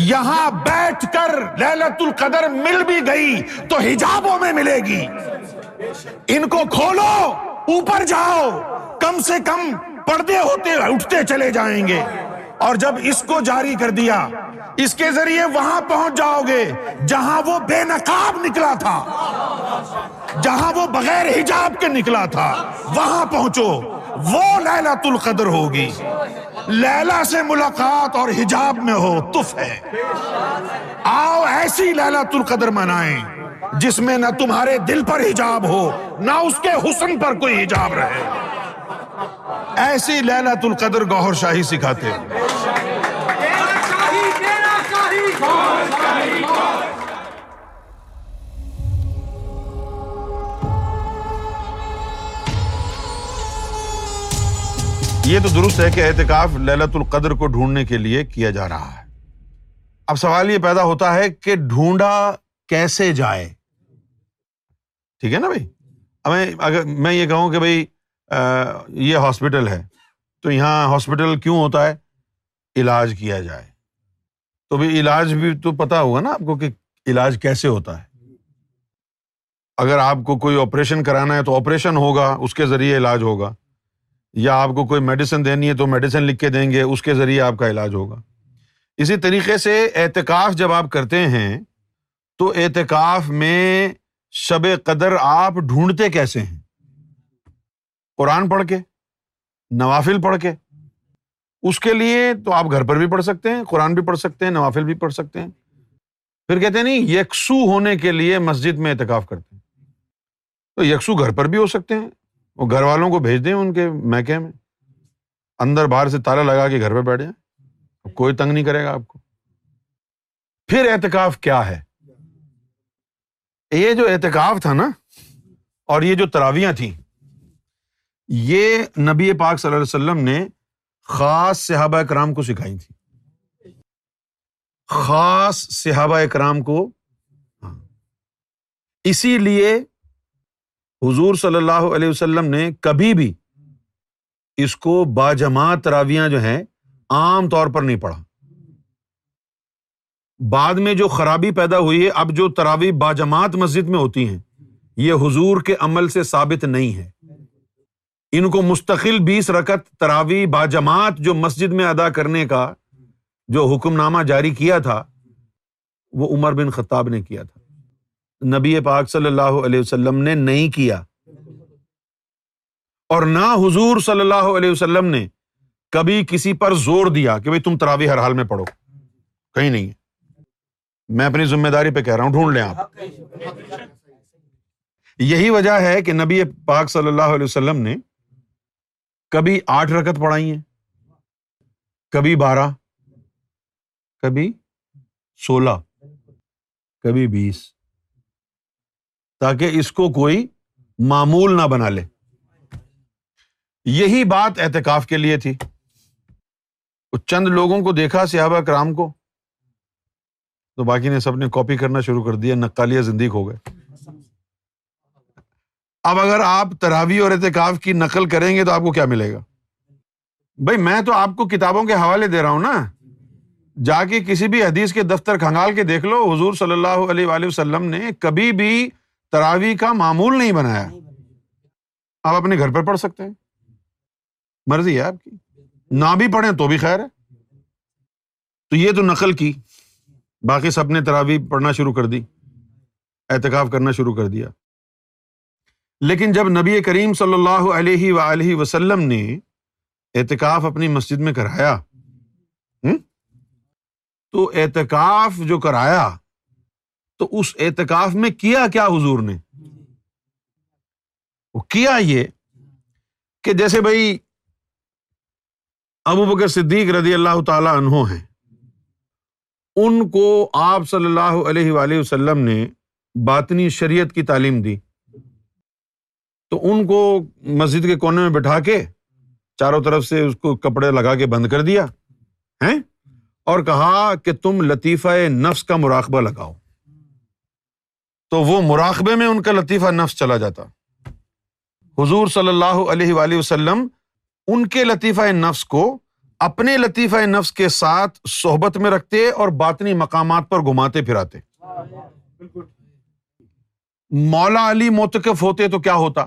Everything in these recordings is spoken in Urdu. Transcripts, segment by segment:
یہاں بیٹھ کر للت القدر مل بھی گئی تو ہجابوں میں ملے گی ان کو کھولو اوپر جاؤ کم سے کم پردے ہوتے اٹھتے چلے جائیں گے اور جب اس کو جاری کر دیا اس کے ذریعے وہاں پہنچ جاؤ گے جہاں وہ بے نقاب نکلا تھا جہاں وہ بغیر حجاب کے نکلا تھا وہاں پہنچو وہ لیلت القدر ہوگی لیلہ سے ملاقات اور حجاب میں ہو تف ہے آؤ ایسی لالات القدر منائیں جس میں نہ تمہارے دل پر حجاب ہو نہ اس کے حسن پر کوئی حجاب رہے ایسی لالا القدر گوہر شاہی سکھاتے ہیں یہ تو درست ہے کہ احتکاف للت القدر کو ڈھونڈنے کے لیے کیا جا رہا ہے اب سوال یہ پیدا ہوتا ہے کہ ڈھونڈا کیسے جائے ٹھیک ہے نا بھائی ہمیں اگر میں یہ کہوں کہ بھائی یہ ہاسپٹل ہے تو یہاں ہاسپٹل کیوں ہوتا ہے علاج کیا جائے تو بھائی علاج بھی تو پتا ہوگا نا آپ کو کہ علاج کیسے ہوتا ہے اگر آپ کو کوئی آپریشن کرانا ہے تو آپریشن ہوگا اس کے ذریعے علاج ہوگا یا آپ کو کوئی میڈیسن دینی ہے تو میڈیسن لکھ کے دیں گے اس کے ذریعے آپ کا علاج ہوگا اسی طریقے سے اعتکاف جب آپ کرتے ہیں تو اعتکاف میں شب قدر آپ ڈھونڈتے کیسے ہیں قرآن پڑھ کے نوافل پڑھ کے اس کے لیے تو آپ گھر پر بھی پڑھ سکتے ہیں قرآن بھی پڑھ سکتے ہیں نوافل بھی پڑھ سکتے ہیں پھر کہتے ہیں نہیں یکسو ہونے کے لیے مسجد میں اعتکاف کرتے ہیں تو یکسو گھر پر بھی ہو سکتے ہیں وہ گھر والوں کو بھیج دیں ان کے میکے میں اندر باہر سے تالا لگا کے گھر پہ بیٹھ جائیں کوئی تنگ نہیں کرے گا آپ کو پھر احتکاف کیا ہے یہ جو احتکاف تھا نا اور یہ جو تراویاں تھیں یہ نبی پاک صلی اللہ علیہ وسلم نے خاص صحابہ اکرام کو سکھائی تھی خاص صحابہ اکرام کو ہاں۔ اسی لیے حضور صلی اللہ علیہ وسلم نے کبھی بھی اس کو باجماعت تراویاں جو ہیں عام طور پر نہیں پڑھا بعد میں جو خرابی پیدا ہوئی ہے اب جو تراوی باجماعت مسجد میں ہوتی ہیں یہ حضور کے عمل سے ثابت نہیں ہے ان کو مستقل بیس رکت تراوی باجماعت جو مسجد میں ادا کرنے کا جو حکم نامہ جاری کیا تھا وہ عمر بن خطاب نے کیا تھا نبی پاک صلی اللہ علیہ وسلم نے نہیں کیا اور نہ حضور صلی اللہ علیہ وسلم نے کبھی کسی پر زور دیا کہ بھائی تم تراوی ہر حال میں پڑھو کہیں نہیں میں اپنی ذمہ داری پہ کہہ رہا ہوں ڈھونڈ لیں آپ یہی وجہ ہے کہ نبی پاک صلی اللہ علیہ وسلم نے کبھی آٹھ رکت پڑھائی ہیں کبھی بارہ کبھی سولہ کبھی بیس تاکہ اس کو کوئی معمول نہ بنا لے یہی بات احتکاف کے لیے تھی چند لوگوں کو دیکھا سیاب کرام کو تو باقی نے سب نے کاپی کرنا شروع کر دیا زندگی ہو گئے اب اگر آپ تراوی اور احتکاف کی نقل کریں گے تو آپ کو کیا ملے گا بھائی میں تو آپ کو کتابوں کے حوالے دے رہا ہوں نا جا کے کسی بھی حدیث کے دفتر کھنگال کے دیکھ لو حضور صلی اللہ علیہ وسلم نے کبھی بھی تراوی کا معمول نہیں بنایا آپ اپنے گھر پر پڑھ سکتے ہیں مرضی ہے آپ کی نہ بھی پڑھیں تو بھی خیر ہے تو یہ تو نقل کی باقی سب نے تراوی پڑھنا شروع کر دی اعتکاف کرنا شروع کر دیا لیکن جب نبی کریم صلی اللہ علیہ وسلم نے اعتکاف اپنی مسجد میں کرایا تو اعتکاف جو کرایا تو اس اعتکاف میں کیا کیا حضور نے وہ کیا یہ کہ جیسے بھائی ابو بکر صدیق رضی اللہ تعالی انہوں ان کو آپ صلی اللہ علیہ وسلم نے باطنی شریعت کی تعلیم دی تو ان کو مسجد کے کونے میں بٹھا کے چاروں طرف سے اس کو کپڑے لگا کے بند کر دیا اور کہا کہ تم لطیفہ نفس کا مراقبہ لگاؤ تو وہ مراقبے میں ان کا لطیفہ نفس چلا جاتا حضور صلی اللہ علیہ وسلم ان کے لطیفہ نفس کو اپنے لطیفہ نفس کے ساتھ صحبت میں رکھتے اور باطنی مقامات پر گھماتے پھراتے مولا علی موتقف ہوتے تو کیا ہوتا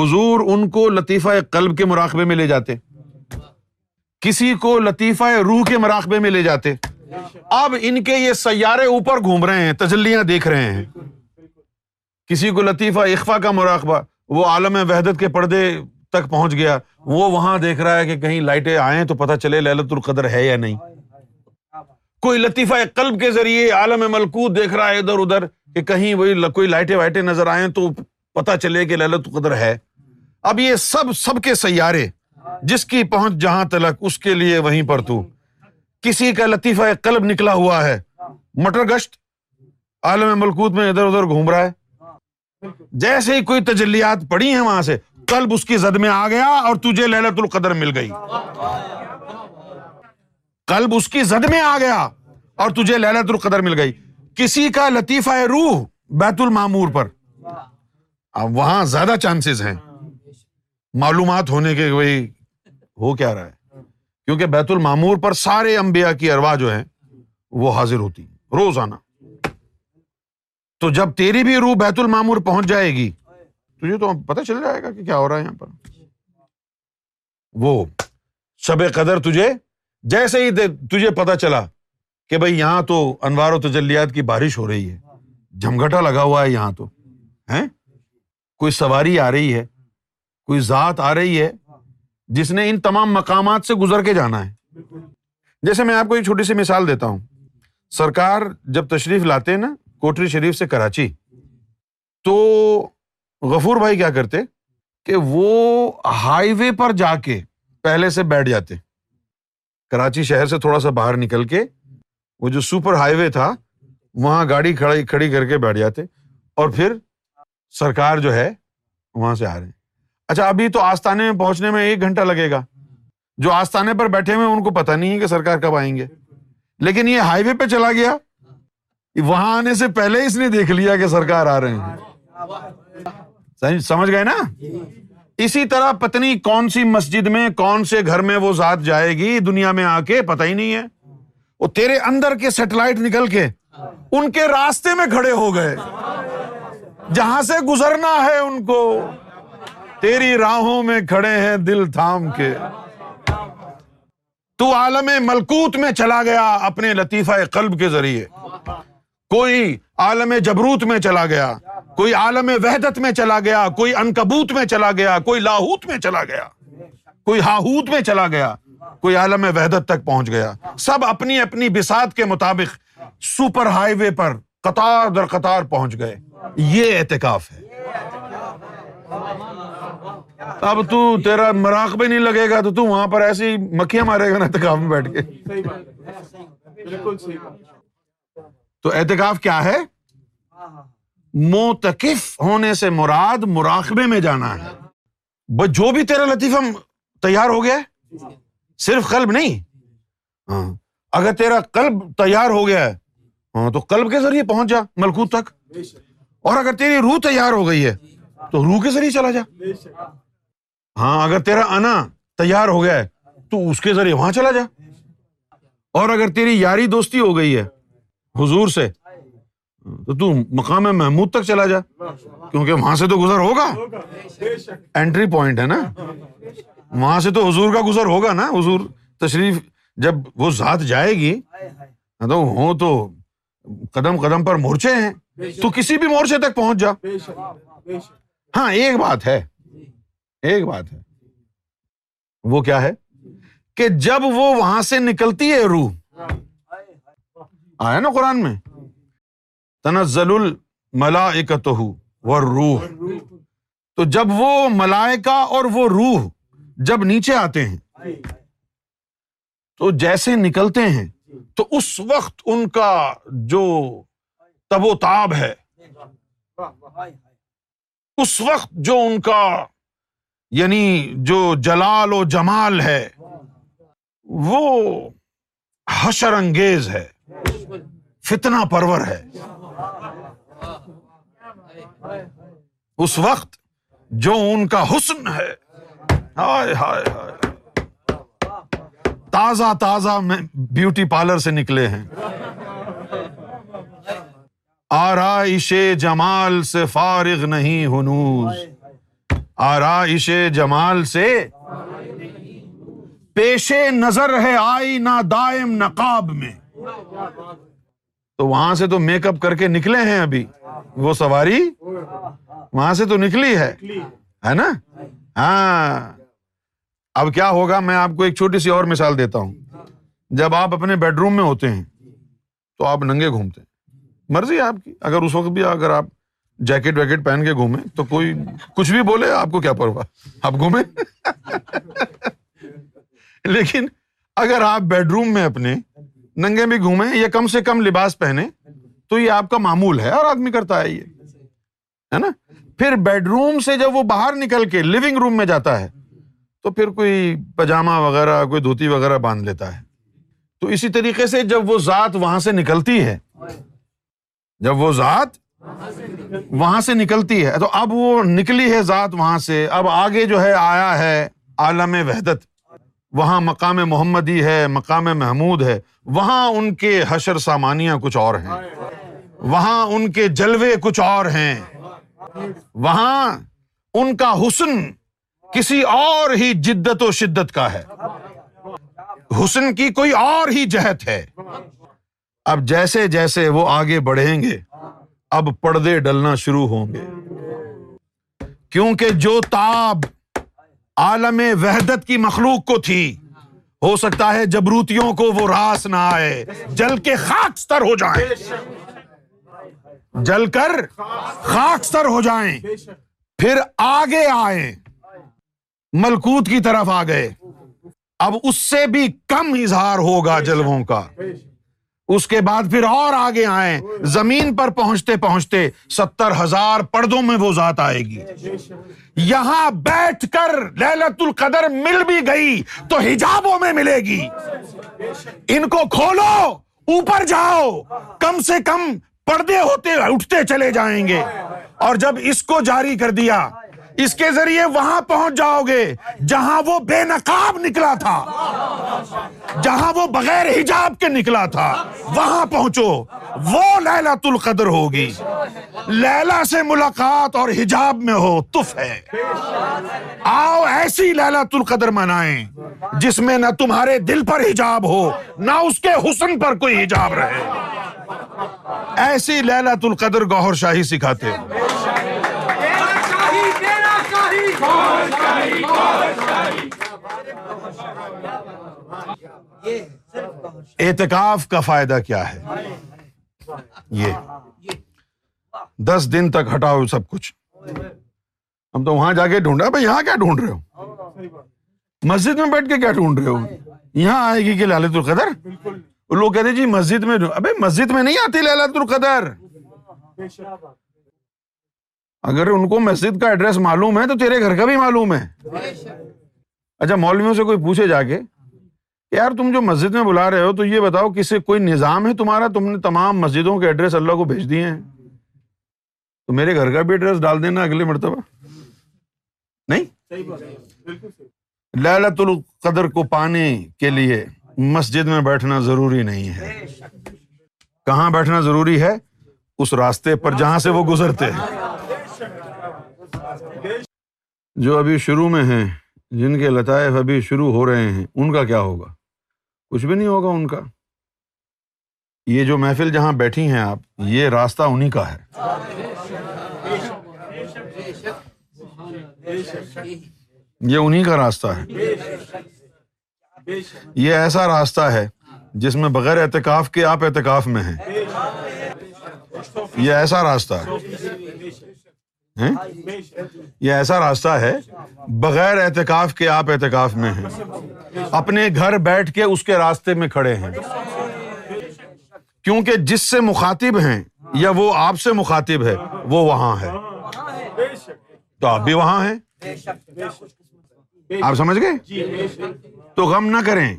حضور ان کو لطیفہ قلب کے مراقبے میں لے جاتے کسی کو لطیفہ روح کے مراقبے میں لے جاتے اب ان کے یہ سیارے اوپر گھوم رہے ہیں تجلیاں دیکھ رہے ہیں کسی کو لطیفہ اخفا کا مراقبہ وہ عالم وحدت کے پردے تک پہنچ گیا وہ وہاں دیکھ رہا ہے کہ کہیں لائٹیں آئیں تو پتہ چلے للت القدر ہے یا نہیں کوئی لطیفہ قلب کے ذریعے عالم ملکوت دیکھ رہا ہے ادھر ادھر کہ کہیں وہی کوئی لائٹیں وائٹیں نظر آئیں تو پتہ چلے کہ للت القدر ہے اب یہ سب سب کے سیارے جس کی پہنچ جہاں تلک اس کے لیے وہیں پر تو کسی کا لطیفہ کلب نکلا ہوا ہے مٹر گشت عالم ملکوت میں ادھر ادھر گھوم رہا ہے جیسے ہی کوئی تجلیات پڑی ہیں وہاں سے کلب اس کی زد میں آ گیا اور تجھے لہلت القدر مل گئی کلب اس کی زد میں آ گیا اور تجھے لہلت القدر مل گئی کسی کا لطیفہ روح بیت المامور پر اب وہاں زیادہ چانسز ہیں معلومات ہونے کے بھائی ہو کیا رہا ہے کیونکہ بیت المامور پر سارے امبیا کی اروا جو ہیں وہ حاضر ہوتی روزانہ تو جب تیری بھی روح بیت المامور پہنچ جائے گی تجھے تو پتا چل جائے گا کہ کیا ہو رہا ہے یہاں پر وہ شب قدر تجھے جیسے ہی تجھے پتا چلا کہ بھائی یہاں تو انوار و تجلیات کی بارش ہو رہی ہے جھمگٹا لگا ہوا ہے یہاں تو ہیں کوئی سواری آ رہی ہے کوئی ذات آ رہی ہے جس نے ان تمام مقامات سے گزر کے جانا ہے جیسے میں آپ کو ایک چھوٹی سی مثال دیتا ہوں سرکار جب تشریف لاتے نا کوٹری شریف سے کراچی تو غفور بھائی کیا کرتے کہ وہ ہائی وے پر جا کے پہلے سے بیٹھ جاتے کراچی شہر سے تھوڑا سا باہر نکل کے وہ جو سپر ہائی وے تھا وہاں گاڑی کھڑی کر کے بیٹھ جاتے اور پھر سرکار جو ہے وہاں سے آ رہے اچھا ابھی تو آستانے میں پہنچنے میں ایک گھنٹہ لگے گا جو آستانے پر بیٹھے ہوئے ان کو پتا نہیں ہے کہ سرکار کب آئیں گے لیکن یہ ہائی وے پہ چلا گیا وہاں آنے سے پہلے اس نے دیکھ لیا کہ سرکار آ رہے ہیں سمجھ گئے نا اسی طرح پتنی کون سی مسجد میں کون سے گھر میں وہ ذات جائے گی دنیا میں آ کے پتا ہی نہیں ہے وہ تیرے اندر کے سیٹلائٹ نکل کے ان کے راستے میں کھڑے ہو گئے جہاں سے گزرنا ہے ان کو تیری راہوں میں کھڑے ہیں دل تھام کے تو عالم ملکوت میں چلا گیا اپنے لطیفہ قلب کے ذریعے کوئی عالم جبروت میں چلا گیا کوئی عالم وحدت میں چلا گیا کوئی انکبوت میں چلا گیا کوئی لاہوت میں چلا گیا کوئی ہاہوت میں چلا گیا کوئی عالم وحدت تک پہنچ گیا سب اپنی اپنی بسات کے مطابق سپر ہائی وے پر قطار در قطار پہنچ گئے یہ اعتکاف ہے اب تو تیرا بھی نہیں لگے گا تو تو وہاں پر ایسی مکھیاں مارے گا نا میں بیٹھ کے تو احتکاب کیا ہے ہونے سے مراد مراقبے میں جانا ہے بس جو بھی تیرا لطیفہ تیار ہو گیا صرف قلب نہیں ہاں اگر تیرا قلب تیار ہو گیا ہے ہاں تو قلب کے ذریعے پہنچ جا ملکوت تک اور اگر تیری روح تیار ہو گئی ہے تو روح کے ذریعے چلا جا ہاں اگر تیرا انا تیار ہو گیا ہے تو اس کے ذریعے وہاں چلا جا اور اگر تیری یاری دوستی ہو گئی ہے حضور سے تو مقام محمود تک چلا جا کیونکہ وہاں سے تو گزر ہوگا اینٹری پوائنٹ ہے نا وہاں سے تو حضور کا گزر ہوگا نا حضور تشریف جب وہ ذات جائے گی تو ہوں تو قدم قدم پر مورچے ہیں تو کسی بھی مورچے تک پہنچ جا ہاں ایک بات ہے ایک بات ہے وہ کیا ہے کہ جب وہ وہاں سے نکلتی ہے روح آیا نا قرآن میں تنزل تو جب وہ اور وہ روح جب نیچے آتے ہیں تو جیسے نکلتے ہیں تو اس وقت ان کا جو تب و تاب ہے اس وقت جو ان کا یعنی جو جلال و جمال ہے وہ حشر انگیز ہے فتنا پرور ہے اس وقت جو ان کا حسن ہے ہائے ہائے ہائے تازہ تازہ میں بیوٹی پارلر سے نکلے ہیں آرائش جمال سے فارغ نہیں ہنوز جمال سے پیش نظر ہے آئی نہ دائم نقاب میں تو وہاں سے تو میک اپ کر کے نکلے ہیں ابھی وہ سواری وہاں سے تو نکلی ہے ہے نا ہاں اب کیا ہوگا میں آپ کو ایک چھوٹی سی اور مثال دیتا ہوں جب آپ اپنے بیڈ روم میں ہوتے ہیں تو آپ ننگے گھومتے ہیں مرضی آپ کی اگر اس وقت بھی اگر آپ جیکٹ ویکٹ پہن کے گھومے تو کوئی کچھ بھی بولے آپ کو کیا پروا آپ گھومے لیکن اگر آپ بیڈ روم میں اپنے ننگے بھی گھومے یا کم سے کم لباس پہنے تو یہ آپ کا معمول ہے اور آدمی کرتا ہے یہ ہے نا پھر بیڈ روم سے جب وہ باہر نکل کے لونگ روم میں جاتا ہے تو پھر کوئی پاجامہ وغیرہ کوئی دھوتی وغیرہ باندھ لیتا ہے تو اسی طریقے سے جب وہ ذات وہاں سے نکلتی ہے جب وہ ذات وہاں سے نکلتی ہے تو اب وہ نکلی ہے ذات وہاں سے اب آگے جو ہے آیا ہے عالم وحدت وہاں مقام محمدی ہے مقام محمود ہے وہاں ان کے حشر سامانیاں کچھ اور ہیں وہاں ان کے جلوے کچھ اور ہیں وہاں ان کا حسن کسی اور ہی جدت و شدت کا ہے حسن کی کوئی اور ہی جہت ہے اب جیسے جیسے وہ آگے بڑھیں گے اب پردے ڈلنا شروع ہوں گے کیونکہ جو تاب عالم وحدت کی مخلوق کو تھی ہو سکتا ہے جبروتیوں کو وہ راس نہ آئے جل کے خاکستر ہو جائیں جل کر خاکستر ہو جائیں پھر آگے آئے ملکوت کی طرف آ گئے اب اس سے بھی کم اظہار ہوگا جلووں کا اس کے بعد پھر اور آگے آئے زمین پر پہنچتے پہنچتے ستر ہزار پردوں میں وہ ذات آئے گی یہاں بیٹھ کر لہلت القدر مل بھی گئی تو ہجابوں میں ملے گی ان کو کھولو اوپر جاؤ کم سے کم پردے ہوتے اٹھتے چلے جائیں گے اور جب اس کو جاری کر دیا اس کے ذریعے وہاں پہنچ جاؤ گے جہاں وہ بے نقاب نکلا تھا جہاں وہ بغیر حجاب کے نکلا تھا وہاں پہنچو وہ لالا القدر ہوگی سے ملاقات اور حجاب میں ہو تف ہے آؤ ایسی للاۃ القدر منائیں جس میں نہ تمہارے دل پر حجاب ہو نہ اس کے حسن پر کوئی حجاب رہے ایسی لالات القدر گوہر شاہی سکھاتے اعتکاف کا فائدہ کیا ہے یہ دس دن تک ہٹاؤ سب کچھ ہم تو وہاں جا کے ڈھونڈا یہاں کیا ڈھونڈ رہے ہو مسجد میں بیٹھ کے کیا ڈھونڈ رہے ہو یہاں آئے گی کہ لالت القدر لوگ کہتے جی مسجد میں ابھی مسجد میں نہیں آتی لالت القدر اگر ان کو مسجد کا ایڈریس معلوم ہے تو تیرے گھر کا بھی معلوم ہے اچھا مولویوں سے کوئی پوچھے جا کے یار تم جو مسجد میں بلا رہے ہو تو یہ بتاؤ کس سے کوئی نظام ہے تمہارا تم نے تمام مسجدوں کے ایڈریس اللہ کو بھیج دیے ہیں تو میرے گھر کا بھی ایڈریس ڈال دینا اگلے مرتبہ نہیں القدر کو پانے کے لیے مسجد میں بیٹھنا ضروری نہیں ہے کہاں بیٹھنا ضروری ہے اس راستے پر جہاں سے وہ گزرتے ہیں جو ابھی شروع میں ہیں جن کے لطائف ابھی شروع ہو رہے ہیں ان کا کیا ہوگا کچھ بھی نہیں ہوگا ان کا یہ جو محفل جہاں بیٹھی ہیں آپ یہ راستہ انہیں کا ہے یہ انہیں کا راستہ ہے یہ ایسا راستہ ہے جس میں بغیر اعتکاف کے آپ اعتکاف میں ہیں یہ ایسا راستہ ہے یہ ایسا راستہ ہے بغیر احتکاف کے آپ احتکاف میں ہیں اپنے گھر بیٹھ کے اس کے راستے میں کھڑے ہیں کیونکہ جس سے مخاطب ہیں یا وہ آپ سے مخاطب ہے وہ وہاں ہے تو آپ بھی وہاں ہیں آپ سمجھ گئے تو غم نہ کریں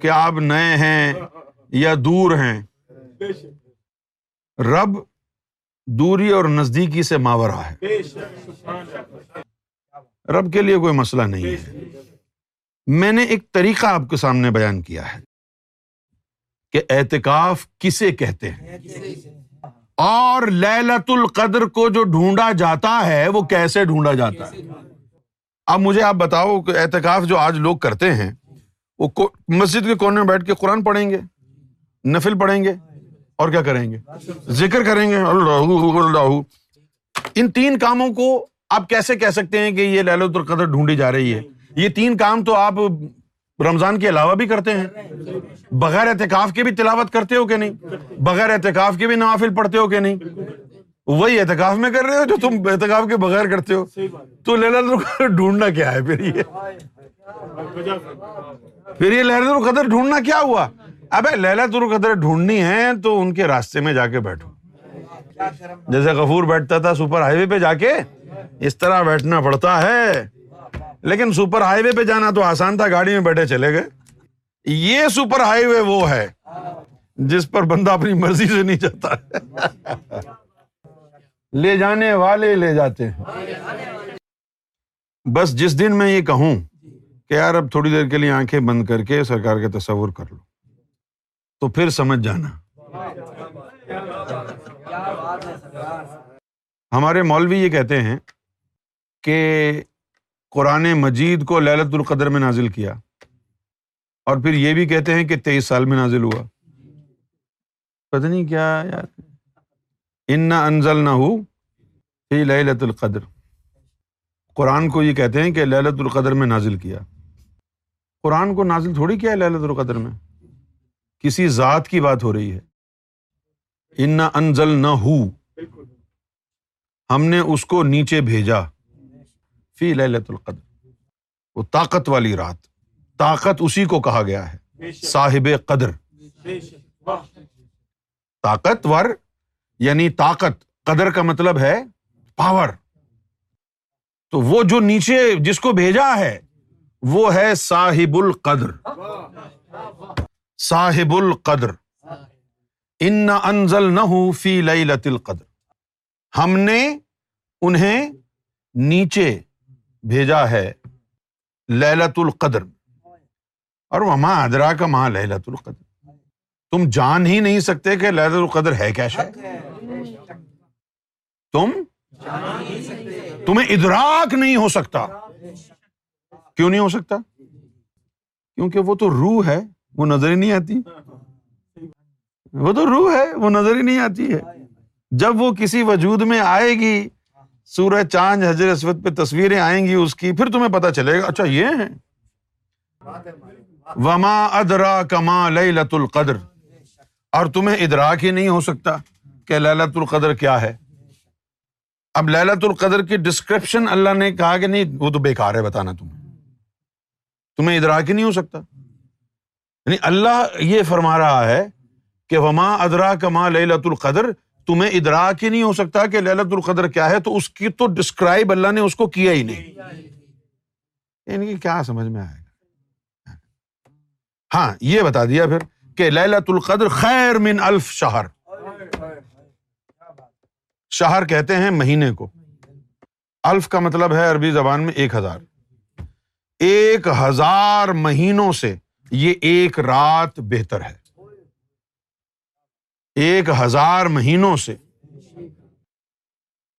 کہ آپ نئے ہیں یا دور ہیں رب دوری اور نزدیکی سے ماورا ہے رب کے لیے کوئی مسئلہ نہیں ہے میں نے ایک طریقہ آپ کے سامنے بیان کیا ہے کہ احتکاف کسے کہتے ہیں اور للت القدر کو جو ڈھونڈا جاتا ہے وہ کیسے ڈھونڈا جاتا ہے اب مجھے آپ بتاؤ کہ احتکاف جو آج لوگ کرتے ہیں وہ مسجد کے کونے میں بیٹھ کے قرآن پڑھیں گے نفل پڑھیں گے اور کیا کریں گے ذکر کریں گے اللہ اللہ ان تین کاموں کو آپ کیسے کہہ سکتے ہیں کہ یہ القدر ڈھونڈی جا رہی ہے یہ تین کام تو آپ رمضان کے علاوہ بھی کرتے ہیں بغیر احتکاف کے بھی تلاوت کرتے ہو کہ نہیں بغیر احتکاف کے بھی نوافل پڑھتے ہو کہ نہیں وہی احتکاف میں کر رہے ہو جو تم احتکاب کے بغیر کرتے ہو تو للہ القدر ڈھونڈنا کیا ہے پھر یہ پھر یہ لہرود القدر ڈھونڈنا کیا ہوا لو قدر ڈھونڈنی ہے تو ان کے راستے میں جا کے بیٹھو جیسے غفور بیٹھتا تھا سپر ہائی وے پہ جا کے اس طرح بیٹھنا پڑتا ہے لیکن سپر ہائی وے پہ جانا تو آسان تھا گاڑی میں بیٹھے چلے گئے یہ سپر ہائی وے وہ ہے جس پر بندہ اپنی مرضی سے نہیں چلتا لے جانے والے لے جاتے ہیں بس جس دن میں یہ کہوں کہ یار اب تھوڑی دیر کے لیے آنکھیں بند کر کے سرکار کے تصور کر لو تو پھر سمجھ جانا ہمارے مولوی یہ کہتے ہیں کہ قرآن مجید کو للت القدر میں نازل کیا اور پھر یہ بھی کہتے ہیں کہ تیئیس سال میں نازل ہوا پتہ نہیں کیا یار ان انزل نہ ہو للت القدر قرآن کو یہ کہتے ہیں کہ للت القدر میں نازل کیا قرآن کو نازل تھوڑی کیا ہے للت القدر میں کسی ذات کی بات ہو رہی ہے ان انزل نہ ہو ہم نے اس کو نیچے بھیجا فی القدر وہ طاقت والی رات طاقت اسی کو کہا گیا ہے صاحب قدر طاقتور یعنی طاقت قدر کا مطلب ہے پاور تو وہ جو نیچے جس کو بھیجا ہے وہ ہے صاحب القدر صاحب القدر ان انزل نہ ہوں فی لت القدر ہم نے انہیں نیچے بھیجا ہے للت القدر اور وہ ماں کا ماں للت القدر تم جان ہی نہیں سکتے کہ للت القدر ہے کیا شاید تم تمہیں ادراک نہیں ہو سکتا کیوں نہیں ہو سکتا کیونکہ وہ تو روح ہے وہ نظر ہی نہیں آتی وہ تو روح ہے وہ نظر ہی نہیں آتی ہے جب وہ کسی وجود میں آئے گی سورہ چاند حضر اسود پہ تصویریں آئیں گی اس کی پھر تمہیں پتا چلے گا اچھا یہ ہے وما ادرا کما لت القدر اور تمہیں ادراک ہی نہیں ہو سکتا کہ للت القدر کیا ہے اب للت القدر کی ڈسکرپشن اللہ نے کہا کہ نہیں وہ تو بےکار ہے بتانا تمہیں تمہیں ادراک ہی نہیں ہو سکتا یعنی اللہ یہ فرما رہا ہے کہ وما ادرا کما للت القدر تمہیں ادراک ہی نہیں ہو سکتا کہ للت القدر کیا ہے تو اس کی تو ڈسکرائب اللہ نے اس کو کیا ہی نہیں یعنی کیا سمجھ میں آئے گا ہاں یہ بتا دیا پھر کہ للت القدر خیر من الف شہر شہر کہتے ہیں مہینے کو الف کا مطلب ہے عربی زبان میں ایک ہزار ایک ہزار مہینوں سے یہ ایک رات بہتر ہے ایک ہزار مہینوں سے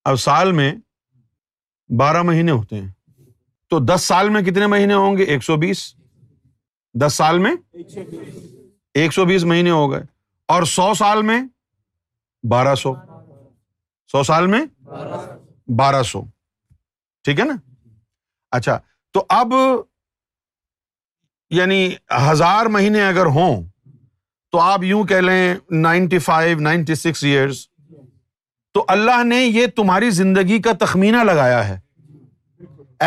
اب سال میں بارہ مہینے ہوتے ہیں تو دس سال میں کتنے مہینے ہوں گے ایک سو بیس دس سال میں ایک سو بیس مہینے ہو گئے اور سو سال میں بارہ سو سو سال میں بارہ سو ٹھیک ہے نا اچھا تو اب یعنی ہزار مہینے اگر ہوں تو آپ یوں کہہ لیں ninety five ninety six years تو اللہ نے یہ تمہاری زندگی کا تخمینہ لگایا ہے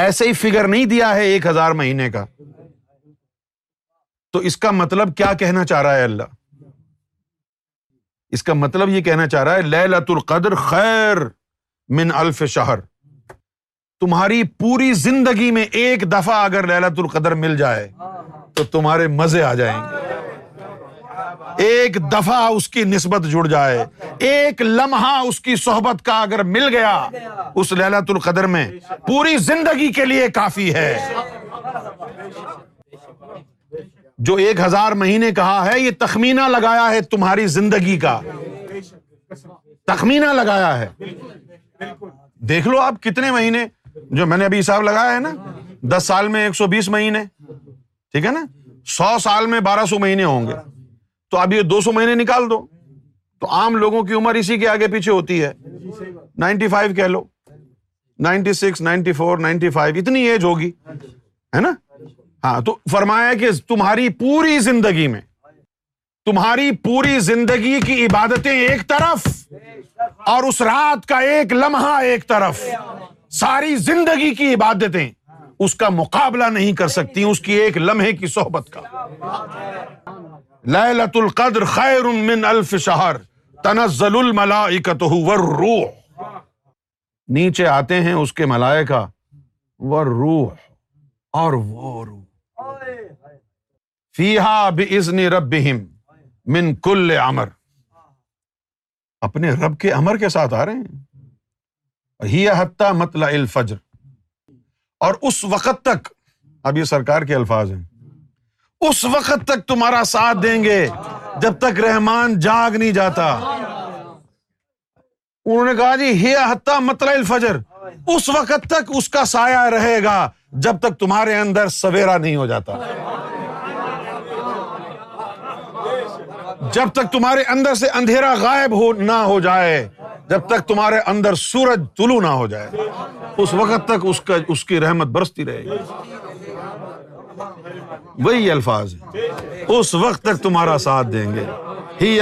ایسے ہی فکر نہیں دیا ہے ایک ہزار مہینے کا تو اس کا مطلب کیا کہنا چاہ رہا ہے اللہ اس کا مطلب یہ کہنا چاہ رہا ہے لہ القدر خیر من الف شہر تمہاری پوری زندگی میں ایک دفعہ اگر للت القدر مل جائے تو تمہارے مزے آ جائیں گے ایک دفعہ اس کی نسبت جڑ جائے ایک لمحہ اس کی صحبت کا اگر مل گیا اس للت القدر میں پوری زندگی کے لیے کافی ہے جو ایک ہزار مہینے کہا ہے یہ تخمینہ لگایا ہے تمہاری زندگی کا تخمینہ لگایا ہے دیکھ لو آپ کتنے مہینے جو میں نے ابھی حساب لگایا ہے نا دس سال میں ایک سو بیس مہینے ٹھیک ہے نا سو سال میں بارہ سو مہینے ہوں گے تو اب یہ دو سو مہینے نکال دو تو عام لوگوں کی عمر اسی کے آگے پیچھے ہوتی ہے نائنٹی فائیو کہہ لو ninety six ninety four ninety five اتنی ایج ہوگی ہے نا ہاں تو فرمایا کہ تمہاری پوری زندگی میں تمہاری پوری زندگی کی عبادتیں ایک طرف اور اس رات کا ایک لمحہ ایک طرف ساری زندگی کی عبادتیں اس کا مقابلہ نہیں کر سکتی اس کی ایک لمحے کی صحبت کا لیلت القدر خیر من الف شہر تنزل والروح نیچے آتے ہیں اس کے ملائکہ والروح اور وہ روح فیہا بِعِذْنِ رَبِّهِمْ من کل امر اپنے رب کے امر کے ساتھ آ رہے ہیں ہی حتیٰ مطلع الفجر اور اس وقت تک اب یہ سرکار کے الفاظ ہیں اس وقت تک تمہارا ساتھ دیں گے جب تک رحمان جاگ نہیں جاتا انہوں نے کہا جی ہی حتیٰ مطلع الفجر اس وقت تک اس کا سایہ رہے گا جب تک تمہارے اندر سویرا نہیں ہو جاتا جب تک تمہارے اندر سے اندھیرا غائب ہو نہ ہو جائے جب تک تمہارے اندر سورج طلوع نہ ہو جائے اس وقت تک اس کی رحمت برستی رہے گی وہی الفاظ اس وقت تک تمہارا ساتھ دیں گے ہی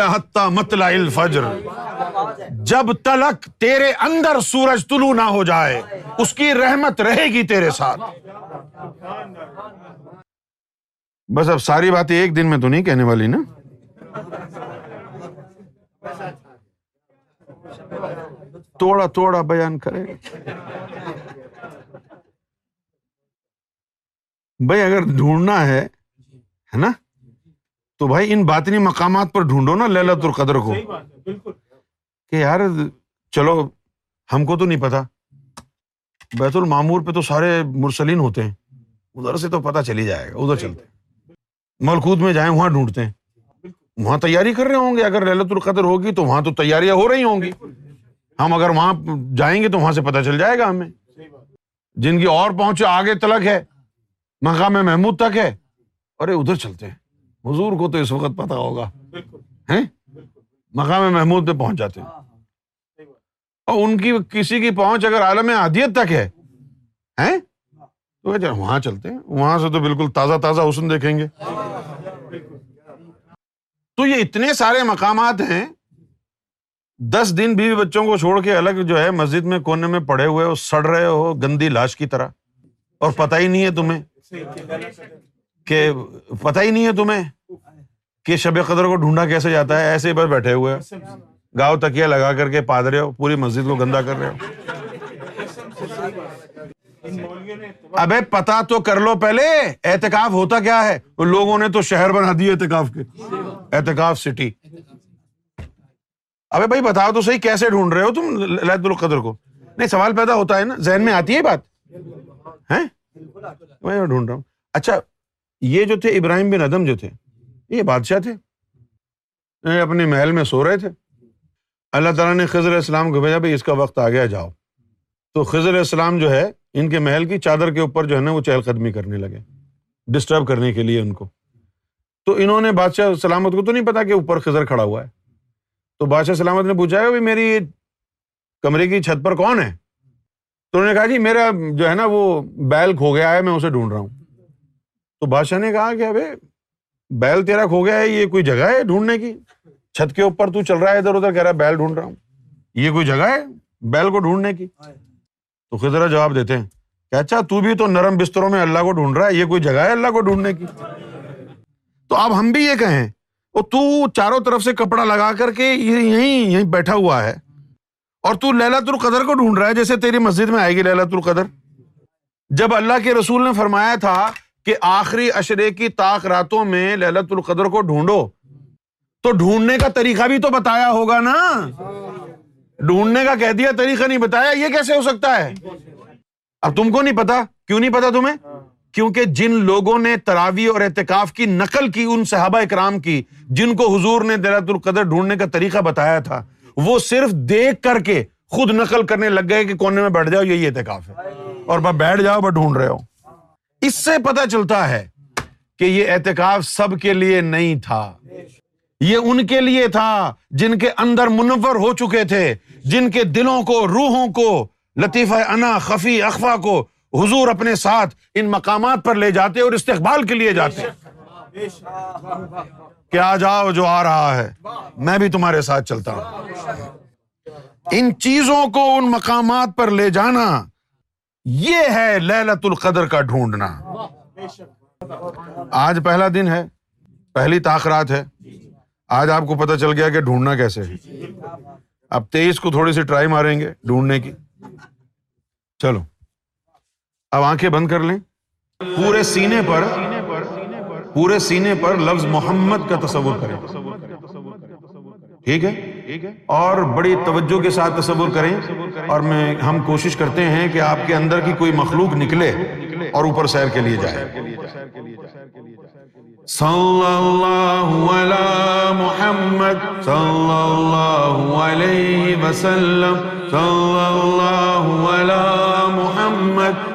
متلا الفجر جب تلک تیرے اندر سورج طلوع نہ ہو جائے اس کی رحمت رہے گی تیرے ساتھ بس اب ساری باتیں ایک دن میں تو نہیں کہنے والی نا توڑا توڑا بیان کرے بھائی اگر ڈھونڈنا ہے نا تو بھائی ان بات نہیں مقامات پر ڈھونڈو نا للت القدر چلو ہم کو تو نہیں پتا بیت المامور پہ تو سارے مرسلین ہوتے ہیں ادھر سے تو پتہ چلی جائے گا ادھر چلتے ملکوت میں جائیں وہاں ڈھونڈتے ہیں وہاں تیاری کر رہے ہوں گے اگر للت القدر ہوگی تو وہاں تو تیاریاں ہو رہی ہوں گی ہم اگر وہاں جائیں گے تو وہاں سے پتہ چل جائے گا ہمیں جن کی اور پہنچ آگے تلک ہے مقام محمود تک ہے ارے ادھر چلتے ہیں حضور کو تو اس وقت پتا ہوگا مقام محمود پہ پہنچ جاتے ہیں ہاں، ہاں۔ اور ان کی کسی کی پہنچ اگر عالم عادیت تک ہے تو وہاں چلتے ہیں وہاں سے تو بالکل تازہ تازہ حسن دیکھیں گے ہاں، تو یہ اتنے سارے مقامات ہیں دس دن بیوی بچوں کو چھوڑ کے الگ جو ہے مسجد میں کونے میں پڑے ہوئے سڑ رہے ہو گندی لاش کی طرح اور اچھا۔ پتا ہی نہیں ہے تمہیں کہ ہی نہیں ہے تمہیں کہ شب قدر کو ڈھونڈا کیسے جاتا ہے ایسے بس بیٹھے ہوئے گاؤں تکیا لگا کر کے پاد رہے ہو پوری مسجد کو گندا کر رہے ہو ابے پتا تو کر لو پہلے احتکاب ہوتا کیا ہے لوگوں نے تو شہر بنا دیے احتکاب کے احتکاب سٹی بھائی بتاؤ تو صحیح کیسے ڈھونڈ رہے ہو تم القدر کو نہیں سوال پیدا ہوتا ہے نا ذہن میں آتی ہے بات ہے میں ڈھونڈ رہا ہوں اچھا یہ جو تھے ابراہیم بن ادم جو تھے یہ بادشاہ تھے اپنے محل میں سو رہے تھے اللہ تعالیٰ نے خضر السلام کو بھیجا بھائی اس کا وقت آ گیا جاؤ تو خضر السلام جو ہے ان کے محل کی چادر کے اوپر جو ہے نا وہ چہل قدمی کرنے لگے ڈسٹرب کرنے کے لیے ان کو تو انہوں نے بادشاہ سلامت کو تو نہیں پتا کہ اوپر خضر کھڑا ہوا ہے تو بادشاہ سلامت نے پوچھا میری کمرے کی چھت پر کون ہے تو انہوں نے کہا جی میرا جو ہے نا وہ بیل کھو گیا ہے میں اسے ڈھونڈ رہا ہوں تو بادشاہ نے کہا کہ ابھی بیل تیرا کھو گیا ہے یہ کوئی جگہ ہے ڈھونڈنے کی چھت کے اوپر تو چل رہا ہے ادھر ادھر کہہ رہا ہے بیل ڈھونڈ رہا ہوں یہ کوئی جگہ ہے بیل کو ڈھونڈنے کی تو خزرا جواب دیتے ہیں کہ اچھا تو بھی تو نرم بستروں میں اللہ کو ڈھونڈ رہا ہے یہ کوئی جگہ ہے اللہ کو ڈھونڈنے کی تو اب ہم بھی یہ کہیں اور تو للت القدر کو ڈھونڈ رہا ہے جیسے تیری مسجد میں آئے گی للت القدر جب اللہ کے رسول نے فرمایا تھا کہ آخری اشرے کی طاق راتوں میں للت القدر کو ڈھونڈو تو ڈھونڈنے کا طریقہ بھی تو بتایا ہوگا نا ڈھونڈنے کا کہہ دیا طریقہ نہیں بتایا یہ کیسے ہو سکتا ہے اب تم کو نہیں پتا کیوں نہیں پتا تمہیں کیونکہ جن لوگوں نے تراوی اور احتکاف کی نقل کی ان صحابہ اکرام کی جن کو حضور نے دلت القدر ڈھونڈنے کا طریقہ بتایا تھا وہ صرف دیکھ کر کے خود نقل کرنے لگ گئے کہ کونے میں بیٹھ جاؤ یہی احتکاف ہے اور بس بیٹھ جاؤ ڈھونڈ رہے ہو اس سے پتہ چلتا ہے کہ یہ اعتکاف سب کے لیے نہیں تھا یہ ان کے لیے تھا جن کے اندر منور ہو چکے تھے جن کے دلوں کو روحوں کو لطیفہ انا خفی اخوا کو حضور اپنے ساتھ ان مقامات پر لے جاتے اور استقبال کے لیے جاتے کیا جاؤ جو آ رہا ہے میں بھی تمہارے ساتھ چلتا ہوں ان چیزوں کو ان مقامات پر لے جانا یہ ہے للت القدر کا ڈھونڈنا آج پہلا دن ہے پہلی تاخرات ہے آج آپ کو پتا چل گیا کہ ڈھونڈنا کیسے ہے اب تیئیس کو تھوڑی سی ٹرائی ماریں گے ڈھونڈنے کی چلو اب آنکھیں بند کر لیں پورے سینے پر پورے سینے پر لفظ محمد کا تصور کریں ٹھیک ہے اور بڑی توجہ کے ساتھ تصور کریں اور ہم کوشش کرتے ہیں کہ آپ کے اندر کی کوئی مخلوق نکلے اور اوپر سیر کے لیے جائے صلی علی محمد محمد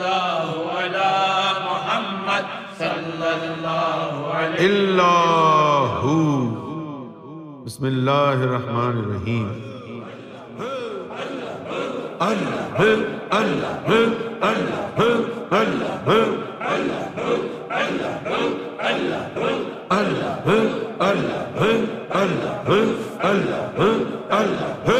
اللہ بسم اللہ الرحمن الرحیم اللہ اللہ اللہ اللہ اللہ اللہ اللہ اللہ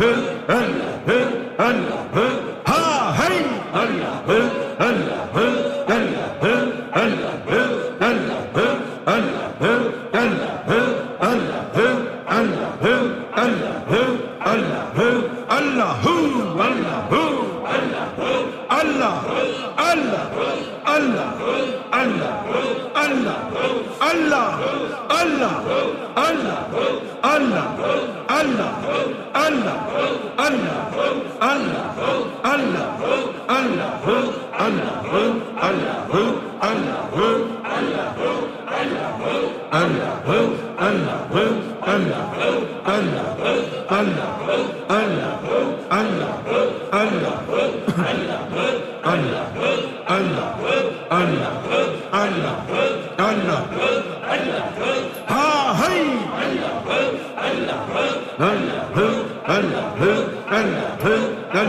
ہن ہن ہری ہن ہ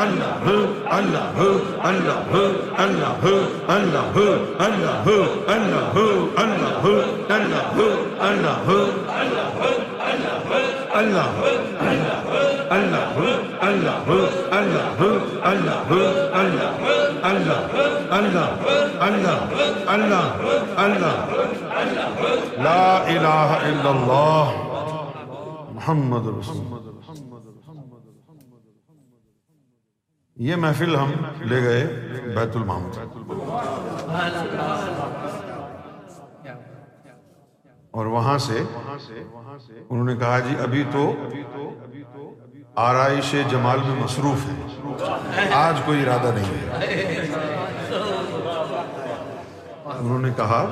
اللہ اللہ اللہ اللہ اللہ اللہ اللہ محمد یہ محفل ہم لے گئے بیت الماحم اور وہاں سے انہوں نے کہا جی ابھی تو آرائش جمال میں مصروف ہے آج کوئی ارادہ نہیں ہے انہوں نے کہا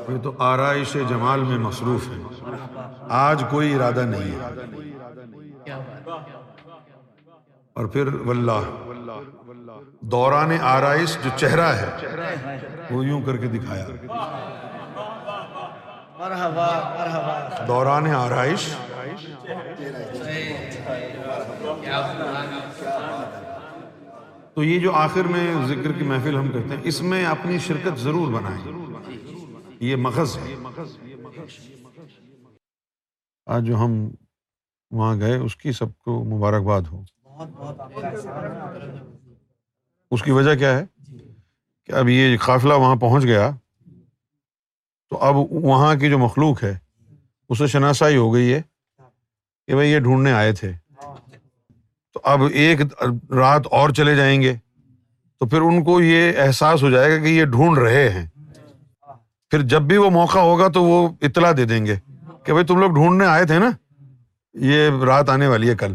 ابھی تو آرائش جمال میں مصروف ہے آج کوئی ارادہ نہیں ہے اور پھر واللہ دوران آرائش جو چہرہ ہے وہ یوں کر کے دکھایا دوران آرائش تو یہ جو آخر میں ذکر کی محفل ہم کرتے ہیں اس میں اپنی شرکت ضرور بنائیں یہ مغز ہے آج جو ہم وہاں گئے اس کی سب کو مبارکباد ہو اس کی وجہ کیا ہے جی۔ کہ اب یہ قافلہ وہاں پہنچ گیا تو اب وہاں کی جو مخلوق ہے اسے شناسائی ہو گئی ہے کہ بھائی یہ ڈھونڈنے آئے تھے تو اب ایک رات اور چلے جائیں گے تو پھر ان کو یہ احساس ہو جائے گا کہ یہ ڈھونڈ رہے ہیں پھر جب بھی وہ موقع ہوگا تو وہ اطلاع دے دیں گے کہ بھائی تم لوگ ڈھونڈنے آئے تھے نا یہ رات آنے والی ہے کل